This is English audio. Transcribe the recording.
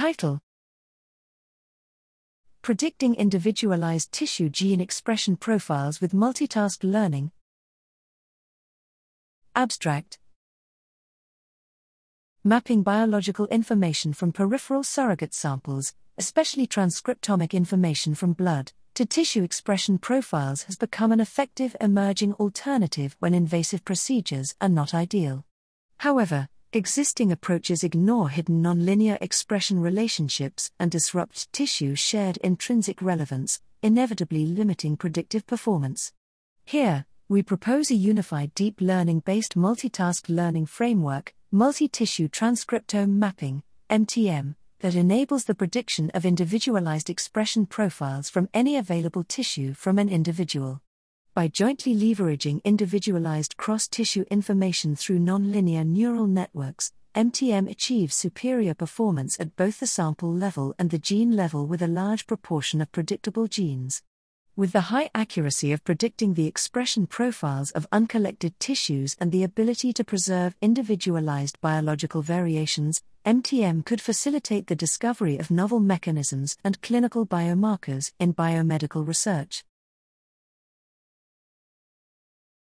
Title Predicting Individualized Tissue Gene Expression Profiles with Multitask Learning. Abstract Mapping biological information from peripheral surrogate samples, especially transcriptomic information from blood, to tissue expression profiles has become an effective emerging alternative when invasive procedures are not ideal. However, existing approaches ignore hidden nonlinear expression relationships and disrupt tissue shared intrinsic relevance, inevitably limiting predictive performance. Here, we propose a unified deep learning based multitask learning framework, multi tissue transcriptome mapping, MTM, that enables the prediction of individualized expression profiles from any available tissue from an individual. By jointly leveraging individualized cross tissue information through nonlinear neural networks, MTM achieves superior performance at both the sample level and the gene level with a large proportion of predictable genes. With the high accuracy of predicting the expression profiles of uncollected tissues and the ability to preserve individualized biological variations, MTM could facilitate the discovery of novel mechanisms and clinical biomarkers in biomedical research.